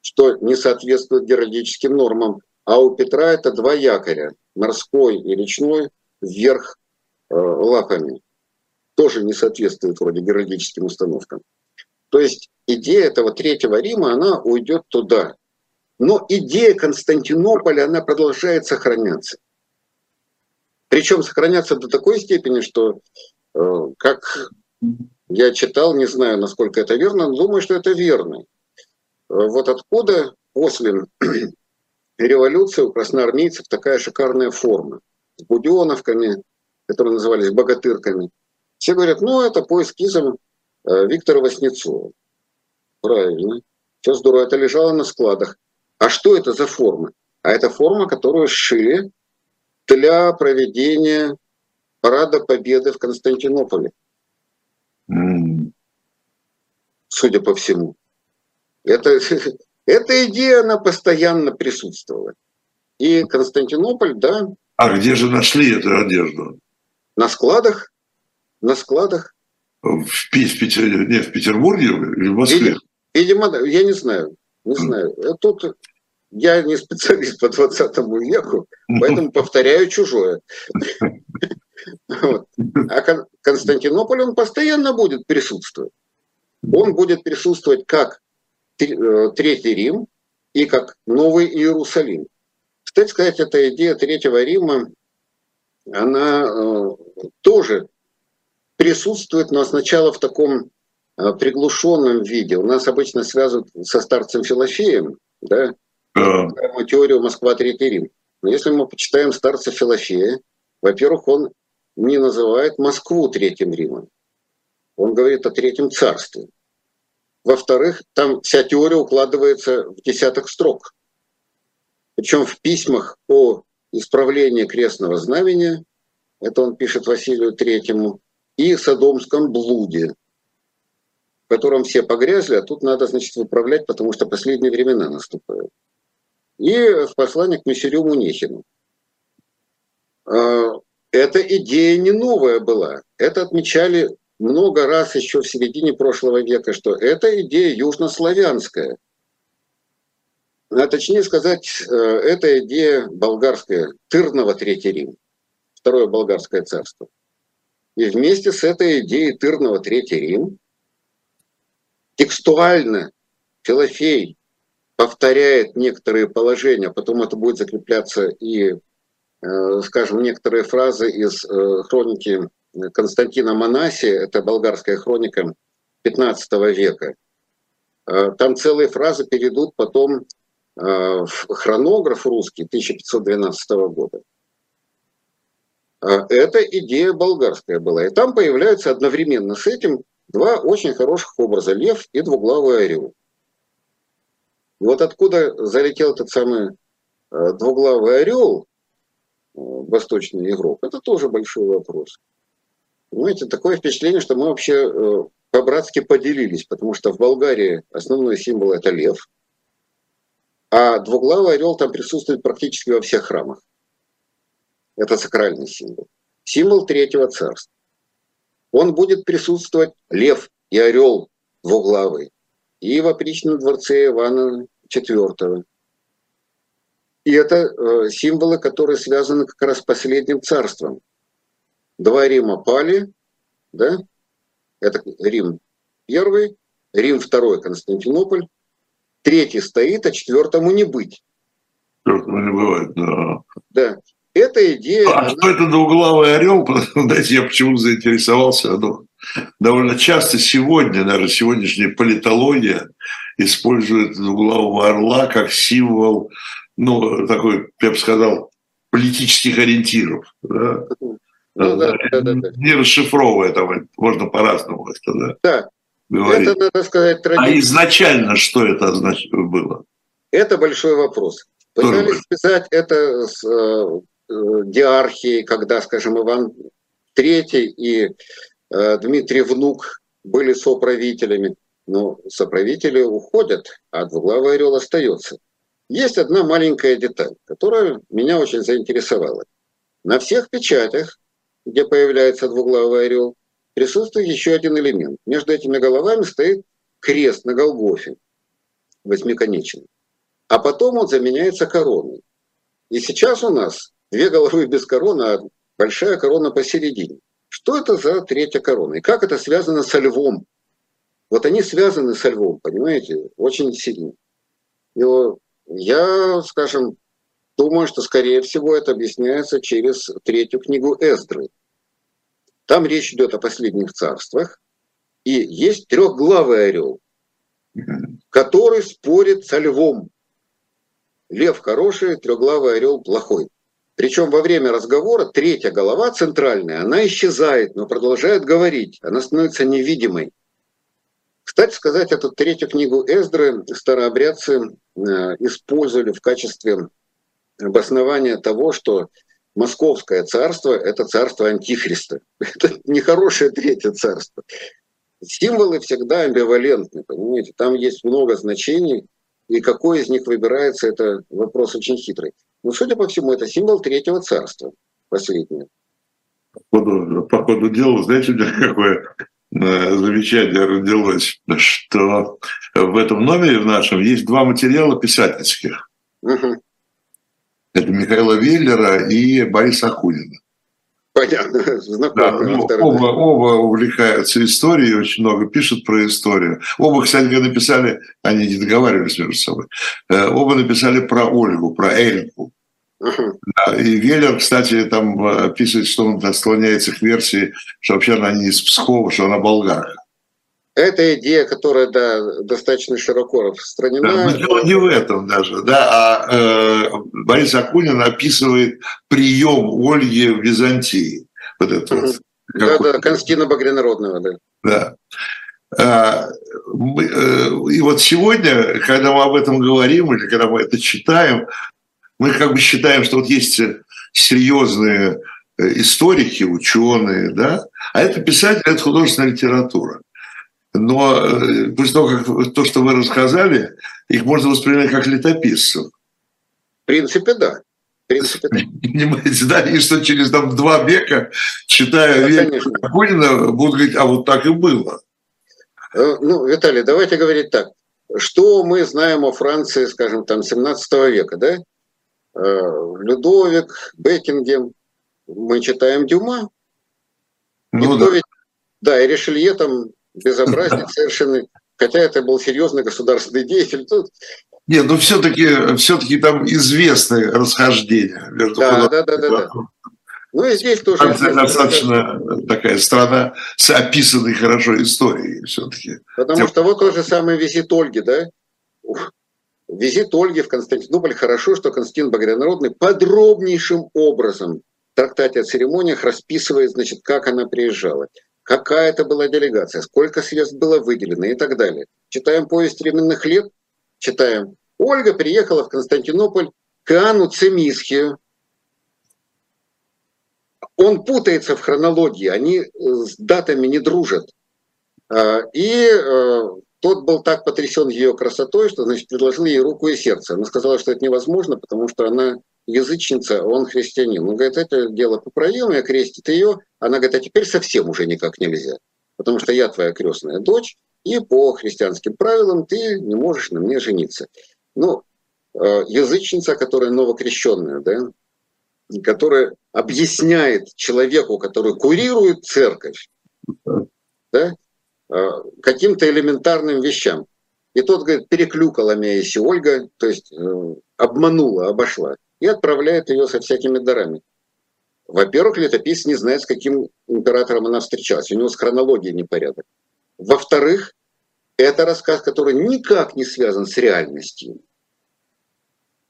что не соответствует героическим нормам. А у Петра это два якоря, морской и речной, вверх э, лапами. Тоже не соответствует вроде героическим установкам. То есть идея этого Третьего Рима, она уйдет туда. Но идея Константинополя, она продолжает сохраняться. Причем сохранятся до такой степени, что, э, как я читал, не знаю, насколько это верно, но думаю, что это верно. Вот откуда после революции у красноармейцев такая шикарная форма с буденовками, которые назывались богатырками. Все говорят, ну, это по эскизам э, Виктора Васнецова. Правильно. Все здорово. Это лежало на складах. А что это за форма? А это форма, которую сшили для проведения парада победы в Константинополе. Mm. Судя по всему. Это, эта идея, она постоянно присутствовала. И Константинополь, да. А где же нашли эту одежду? На складах. На складах. В, в, Питере, не, в Петербурге или в Москве? Видимо, я не знаю. Не знаю. Э, тут я не специалист по 20 веку, поэтому повторяю чужое. А Константинополь, он постоянно будет присутствовать. Он будет присутствовать как Третий Рим и как Новый Иерусалим. Кстати сказать, эта идея Третьего Рима, она э, тоже присутствует, но сначала в таком э, приглушенном виде. У нас обычно связывают со старцем Филофеем, да, uh. теорию Москва Третий Рим. Но если мы почитаем старца Филофея, во-первых, он не называет Москву Третьим Римом. Он говорит о Третьем Царстве. Во-вторых, там вся теория укладывается в десяток строк. Причем в письмах о исправлении крестного знамения, это он пишет Василию Третьему, и Содомском блуде, в котором все погрязли, а тут надо, значит, выправлять, потому что последние времена наступают. И в послании к Мессерю Мунихину. А, эта идея не новая была. Это отмечали много раз еще в середине прошлого века, что это идея южнославянская. А точнее сказать, э, это идея болгарская, Тырного Третий Рим, Второе Болгарское царство. И вместе с этой идеей Тырного Третий Рим текстуально Филофей повторяет некоторые положения, потом это будет закрепляться и, э, скажем, некоторые фразы из э, хроники Константина Манаси, это болгарская хроника 15 века. Э, там целые фразы перейдут потом в хронограф русский 1512 года. А, это идея болгарская была. И там появляются одновременно с этим два очень хороших образа – лев и двуглавый орел. И вот откуда залетел этот самый двуглавый орел, а, восточный игрок, это тоже большой вопрос. Понимаете, такое впечатление, что мы вообще э, по-братски поделились, потому что в Болгарии основной символ – это лев, а двуглавый орел там присутствует практически во всех храмах. Это сакральный символ. Символ третьего царства. Он будет присутствовать лев и орел двуглавый и в опричном дворце Ивана IV. И это э, символы, которые связаны как раз с последним царством. Два Рима пали, да? Это Рим первый, Рим второй, Константинополь. Третий стоит, а четвертому не быть. Четвертому не бывает, да. Да. Эта идея... А она... что это двуглавый орел? Знаете, я почему заинтересовался? Ну, довольно часто сегодня, даже сегодняшняя политология использует двуглавого орла как символ, ну, такой, я бы сказал, политических ориентиров. Да? Ну, да, да, да, да. Не расшифровывая там, можно по-разному сказать. Да, говорить. это, надо сказать, традиция. А изначально что это было? Это большой вопрос. Пытались связать это с э, Э, диархии, когда, скажем, Иван III и э, Дмитрий Внук были соправителями, но соправители уходят, а двуглавый орел остается. Есть одна маленькая деталь, которая меня очень заинтересовала. На всех печатях, где появляется двуглавый орел, присутствует еще один элемент. Между этими головами стоит крест на Голгофе, восьмиконечный. А потом он заменяется короной. И сейчас у нас Две головы без короны, а большая корона посередине. Что это за третья корона? И как это связано со львом? Вот они связаны со львом, понимаете, очень сильно. И я, скажем, думаю, что, скорее всего, это объясняется через третью книгу Эздры. Там речь идет о последних царствах, и есть трехглавый орел, который спорит со львом. Лев хороший, трехглавый орел плохой. Причем во время разговора третья голова центральная, она исчезает, но продолжает говорить. Она становится невидимой. Кстати сказать, эту третью книгу Эздры старообрядцы э, использовали в качестве обоснования того, что Московское царство – это царство Антихриста. Это нехорошее третье царство. Символы всегда амбивалентны, понимаете? Там есть много значений, и какой из них выбирается, это вопрос очень хитрый. Но, судя по всему, это символ третьего царства, последнее. По ходу, по ходу дела, знаете, какое э, замечание родилось, что в этом номере в нашем есть два материала писательских. Угу. Это Михаила Веллера и Бориса Акунина. Понятно, знакомые да, ну, оба, оба увлекаются историей, очень много пишут про историю. Оба, кстати, написали, они не договаривались между собой, э, оба написали про Ольгу, про Эльку. Uh-huh. Да, и Веллер, кстати, там описывает, что он склоняется к версии, что вообще она не из Пскова, что она болгарка. Это идея, которая да, достаточно широко распространена. Да, дело не в этом даже, да, а э, Борис Акунин описывает прием Ольги в Византии. Вот это вот. Да, да, Константина Багрянародного, да. Да. А, э, и вот сегодня, когда мы об этом говорим, или когда мы это читаем, мы как бы считаем, что вот есть серьезные э, историки, ученые, да, а это писатель, это художественная литература. Но э, после того, как то, что вы рассказали, их можно воспринимать как летописцев. В принципе, да. В принципе, да. Понимаете, да, и что через там, два века, читая да, век Бунина, будут говорить, а вот так и было. Э, ну, Виталий, давайте говорить так. Что мы знаем о Франции, скажем, там, 17 века, да? Э, Людовик, Бекингем, мы читаем Дюма. Ну, да. Ведь, да, и Ришелье там безобразник совершенно, хотя это был серьезный государственный деятель. Тут... Нет, но все-таки все-таки там известные расхождения между да, да, да, да, да. Ну и здесь тоже. Франция достаточно такая страна с описанной хорошо историей все-таки. Потому Тем... что вот тот же самый визит Ольги, да? Визит Ольги в Константинополь. Хорошо, что Константин Багрянародный подробнейшим образом в трактате о церемониях расписывает, значит, как она приезжала какая это была делегация, сколько средств было выделено и так далее. Читаем повесть временных лет, читаем. Ольга приехала в Константинополь к Иоанну Цемисхию. Он путается в хронологии, они э, с датами не дружат. А, и э, тот был так потрясен ее красотой, что значит, предложил ей руку и сердце. Она сказала, что это невозможно, потому что она язычница, он христианин. Он говорит, это дело поправимое, крестит ее. Она говорит, а теперь совсем уже никак нельзя, потому что я твоя крестная дочь, и по христианским правилам ты не можешь на мне жениться. Ну, э, язычница, которая новокрещенная, да, которая объясняет человеку, который курирует церковь, да, э, каким-то элементарным вещам. И тот говорит, переклюкала меня если Ольга, то есть э, обманула, обошла и отправляет ее со всякими дарами. Во-первых, летописец не знает, с каким императором она встречалась. У него с хронологией непорядок. Во-вторых, это рассказ, который никак не связан с реальностью.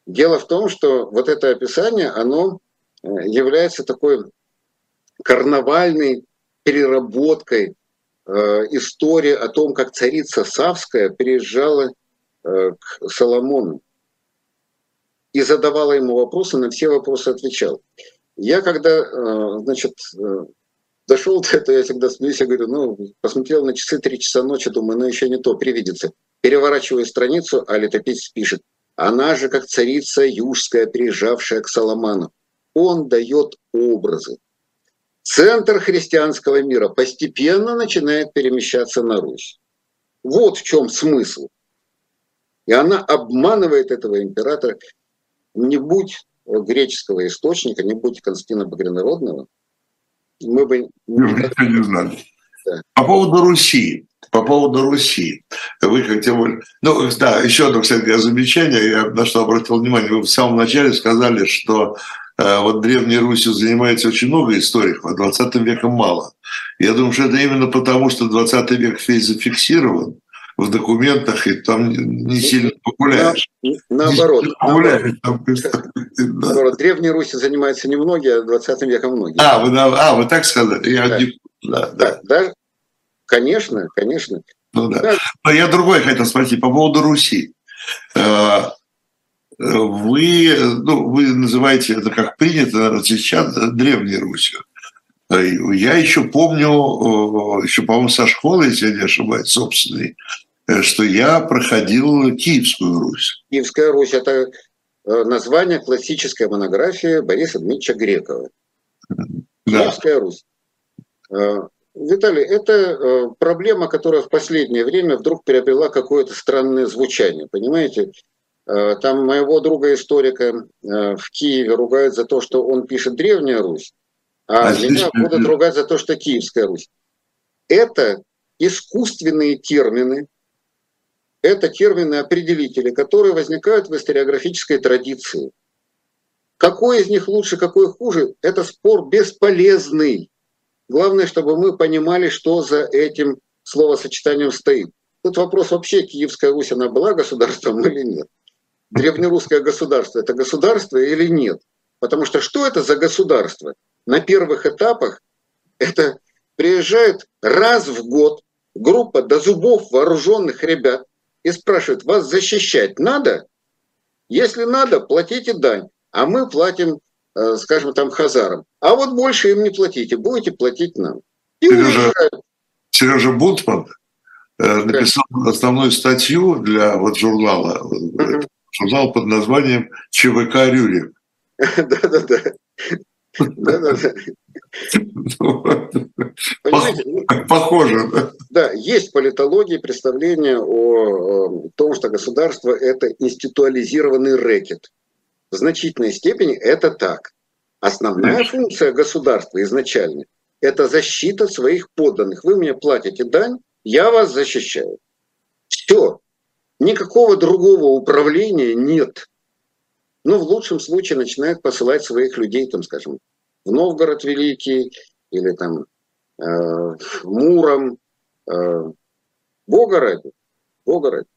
Дело в том, что вот это описание, оно э, является такой карнавальной переработкой э, истории о том, как царица Савская приезжала э, к Соломону и задавала ему вопросы, на все вопросы отвечал. Я когда, э, значит, э, дошел до этого, я всегда смеюсь, я говорю, ну, посмотрел на часы 3 часа ночи, думаю, ну, еще не то, привидится. Переворачиваю страницу, а летописец пишет, она же как царица южская, приезжавшая к Соломану. Он дает образы. Центр христианского мира постепенно начинает перемещаться на Русь. Вот в чем смысл. И она обманывает этого императора не будь греческого источника, не будь Константина Багрянародного, мы бы... Не знали. Да. По поводу Руси. по поводу Руси. Вы как тем более... Ну, да, еще одно, кстати, замечание, я на что обратил внимание. Вы в самом начале сказали, что э, вот Древней Русью занимается очень много историков, а 20 веком мало. Я думаю, что это именно потому, что 20 век весь зафиксирован, в документах, и там не сильно погуляешь. На, наоборот. Погуляешь, наоборот. Древней Руси занимаются немногие, а 20 веком многие. А, вы, а, вы так сказали? Я да. Не... Да, да. да, конечно, конечно. Ну, да. Да. Но я другой хотел спросить по поводу Руси. Э, вы, ну, вы называете это как принято сейчас Древней Русью. Э, я еще помню, еще, по-моему, со школы, если я не ошибаюсь, собственной, Э, что я проходил Киевскую Русь. Киевская Русь – это э, название классической монографии Бориса Дмитриевича Грекова. Да. Киевская Русь. Э, Виталий, это проблема, которая в последнее время вдруг приобрела какое-то странное звучание, понимаете? Там моего друга-историка в Киеве ругают за то, что он пишет «Древняя Русь», а, а меня будут ругать за то, что «Киевская Русь». Это искусственные термины, это термины-определители, которые возникают в историографической традиции. Какой из них лучше, какой хуже, это спор бесполезный. Главное, чтобы мы понимали, что за этим словосочетанием стоит. Тут вопрос вообще, Киевская Русь, она была государством или нет? Древнерусское государство – это государство или нет? Потому что что это за государство? На первых этапах это приезжает раз в год группа до зубов вооруженных ребят, и спрашивают, вас защищать надо? Если надо, платите дань, а мы платим, э, скажем, там хазарам. А вот больше им не платите, будете платить нам. И Сережа, Сережа Бутман э, написал основную статью для вот журнала, угу. журнал под названием ЧВК Рюрик. Да-да-да. Да-да-да. Похоже, да? Да, есть политология, представление о том, что государство – это институализированный рэкет. В значительной степени это так. Основная функция государства изначально – это защита своих подданных. Вы мне платите дань, я вас защищаю. Все. Никакого другого управления нет. Ну, в лучшем случае начинают посылать своих людей, там, скажем, в Новгород Великий или там э, в Муром. Э, Бога ради. Бога ради.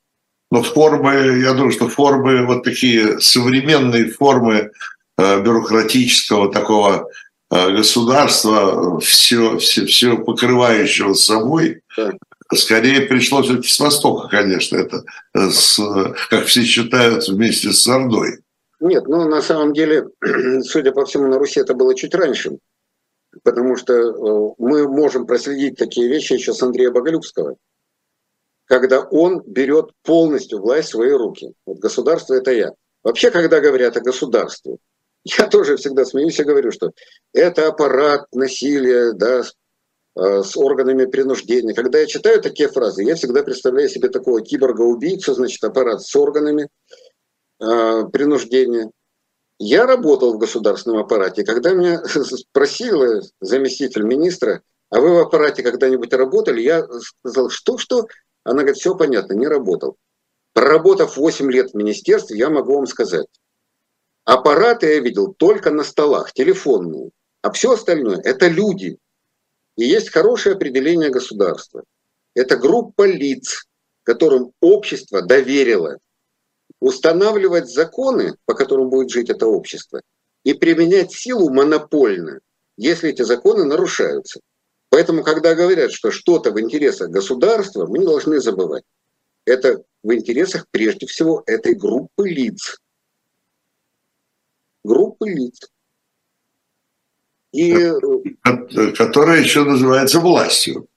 Но формы, я думаю, что формы, вот такие современные формы э, бюрократического такого э, государства, все, все, все покрывающего собой, да. скорее пришло все-таки с Востока, конечно, это, с, как все считают, вместе с Ордой. Нет, ну на самом деле, судя по всему, на Руси это было чуть раньше, потому что э, мы можем проследить такие вещи еще с Андрея Боголюбского, когда он берет полностью власть в свои руки. Вот государство – это я. Вообще, когда говорят о государстве, я тоже всегда смеюсь и говорю, что это аппарат насилия, да, э, с органами принуждения. Когда я читаю такие фразы, я всегда представляю себе такого киборга-убийцу, значит, аппарат с органами, Э, принуждения. Я работал в государственном аппарате. Когда меня спросил заместитель министра, а вы в аппарате когда-нибудь работали? Я сказал, что-что? Она говорит, все понятно, не работал. Проработав 8 лет в министерстве, я могу вам сказать, аппараты я видел только на столах, телефонные, а все остальное – это люди. И есть хорошее определение государства. Это группа лиц, которым общество доверило устанавливать законы, по которым будет жить это общество, и применять силу монопольно, если эти законы нарушаются. Поэтому, когда говорят, что что-то в интересах государства, мы не должны забывать. Это в интересах прежде всего этой группы лиц. Группы лиц. И... Которая еще называется властью.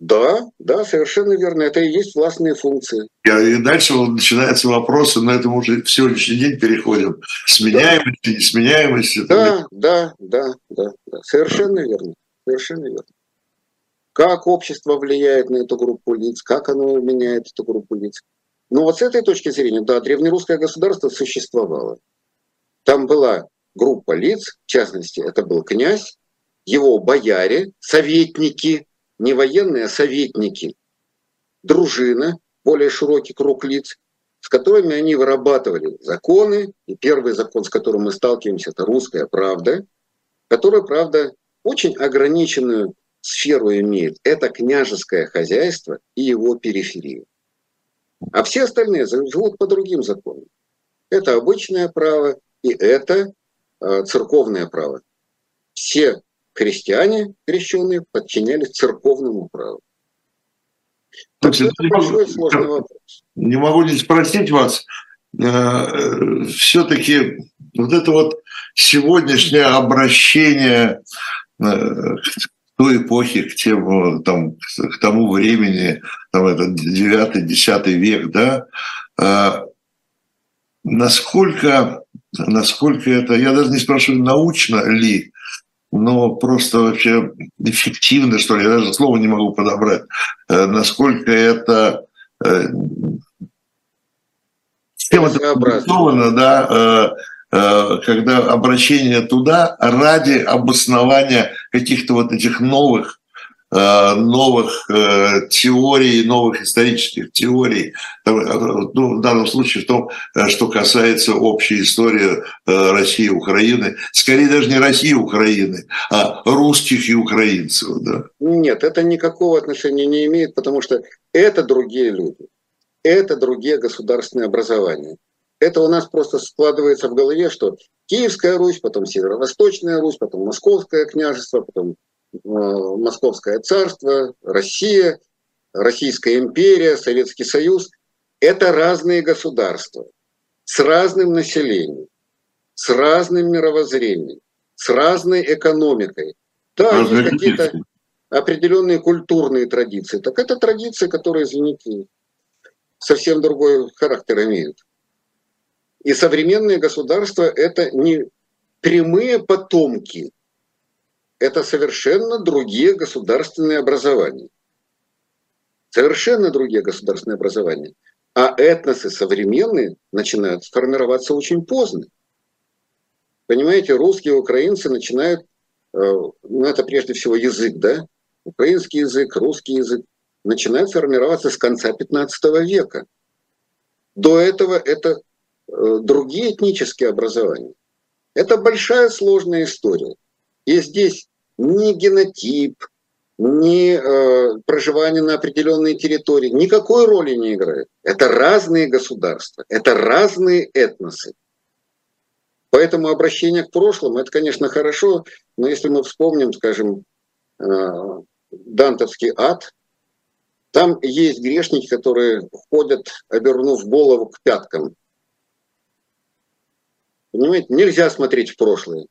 Да, да, совершенно верно. Это и есть властные функции. И дальше начинаются вопросы, на этом уже в сегодняшний день переходим. Сменяемости, да. несменяемости. Да, да, да, да, да. Совершенно верно. Совершенно верно. Как общество влияет на эту группу лиц, как оно меняет эту группу лиц. Но вот с этой точки зрения, да, древнерусское государство существовало. Там была группа лиц, в частности, это был князь, его бояре, советники – не военные, а советники. дружина, более широкий круг лиц, с которыми они вырабатывали законы. И первый закон, с которым мы сталкиваемся, это русская правда, которая, правда, очень ограниченную сферу имеет. Это княжеское хозяйство и его периферия. А все остальные живут по другим законам. Это обычное право и это э, церковное право. Все крестьяне, крещенные, подчинялись церковному праву. Так это большой сложный вопрос. Не могу не спросить вас, э, все-таки вот это вот сегодняшнее обращение э, к той эпохи, к, тем, там, к тому времени, там, это 9-10 век, да, э, насколько, насколько это, я даже не спрашиваю, научно ли, но просто вообще эффективно, что ли, я даже слова не могу подобрать, э, насколько это э, чем это образовано, да, э, когда обращение туда ради обоснования каких-то вот этих новых новых э, теорий, новых исторических теорий, э, ну, в данном случае в том, что касается общей истории России и Украины, скорее даже не России и Украины, а русских и украинцев. Да. Нет, это никакого отношения не имеет, потому что это другие люди, это другие государственные образования. Это у нас просто складывается в голове, что Киевская Русь, потом Северо-Восточная Русь, потом Московское княжество, потом Э, Московское царство, Россия, Российская империя, Советский Союз – это разные государства с разным населением, с разным мировоззрением, с разной экономикой. Да, есть какие-то определенные культурные традиции. Так это традиции, которые, извините, совсем другой характер имеют. И современные государства – это не прямые потомки это совершенно другие государственные образования. Совершенно другие государственные образования. А этносы современные начинают формироваться очень поздно. Понимаете, русские украинцы начинают, э, ну это прежде всего язык, да, украинский язык, русский язык, начинают формироваться с конца 15 века. До этого это э, другие этнические образования. Это большая сложная история. И здесь ни генотип, ни э, проживание на определенной территории никакой роли не играет. Это разные государства, это разные этносы. Поэтому обращение к прошлому, это, конечно, хорошо, но если мы вспомним, скажем, э, Дантовский ад, там есть грешники, которые ходят, обернув голову к пяткам. Понимаете, нельзя смотреть в прошлое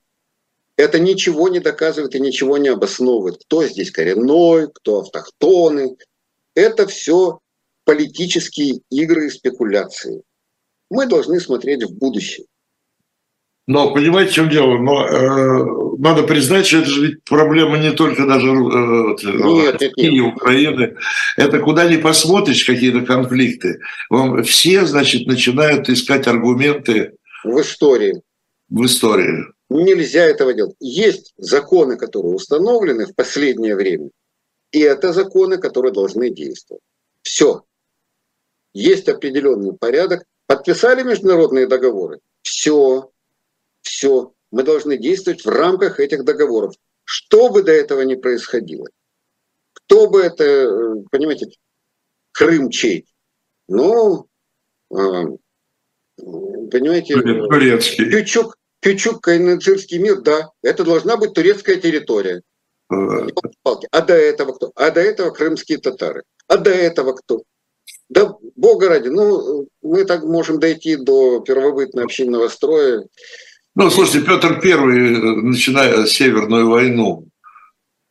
это ничего не доказывает и ничего не обосновывает. Кто здесь коренной, кто автохтоны. Это все политические игры и спекуляции. Мы должны смотреть в будущее. Но понимаете, в чем дело? Но, э, надо признать, что это же ведь проблема не только даже э, нет, России, нет, нет. Украины. Это куда ни посмотришь, какие-то конфликты. Вам все, значит, начинают искать аргументы. В истории. В истории. Нельзя этого делать. Есть законы, которые установлены в последнее время, и это законы, которые должны действовать. Все. Есть определенный порядок. Подписали международные договоры. Все. Все. Мы должны действовать в рамках этих договоров. Что бы до этого ни происходило. Кто бы это, понимаете, Крым чей? Ну, а, понимаете, Турецкий. Пючук, Кючук-Кайнацирский мир, да, это должна быть турецкая территория. А до этого кто? А до этого крымские татары. А до этого кто? Да, бога ради, ну, мы так можем дойти до первобытно-общинного строя. Ну, слушайте, Петр Первый, начиная Северную войну,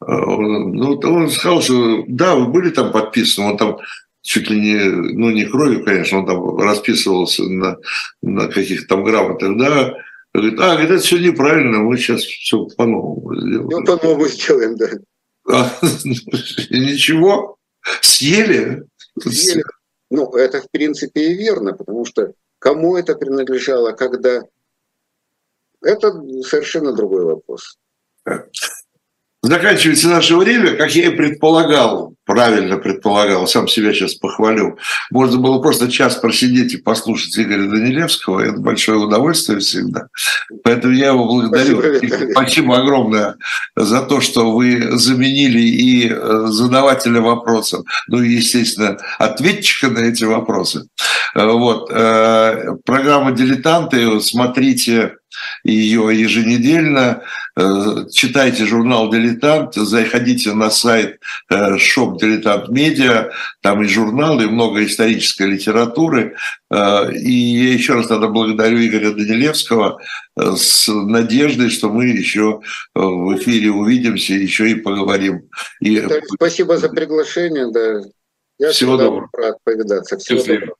э, ну, он сказал, что да, вы были там подписаны, он там чуть ли не, ну, не кровью, конечно, он там расписывался на, на каких-то там грамотах, да, Говорит, а, говорит, это все неправильно, мы сейчас все по-новому сделаем. Ну, по-новому сделаем, да. А, ничего, съели. Съели. Ну, это в принципе и верно, потому что кому это принадлежало, когда... Это совершенно другой вопрос. Заканчивается наше время, как я и предполагал, правильно предполагал, сам себя сейчас похвалю. Можно было просто час просидеть и послушать Игоря Данилевского, это большое удовольствие всегда. Поэтому я его благодарю. Спасибо, Спасибо огромное за то, что вы заменили и э, задавателя вопросов, ну и, естественно, ответчика на эти вопросы. Э, вот. Э, программа «Дилетанты», смотрите ее еженедельно. Читайте журнал «Дилетант», заходите на сайт shop «Diletant Media», там и журналы, и много исторической литературы. И я еще раз тогда благодарю Игоря Данилевского с надеждой, что мы еще в эфире увидимся, еще и поговорим. И... Спасибо за приглашение. Да. Я Всего доброго. Рад повидаться. Всего доброго.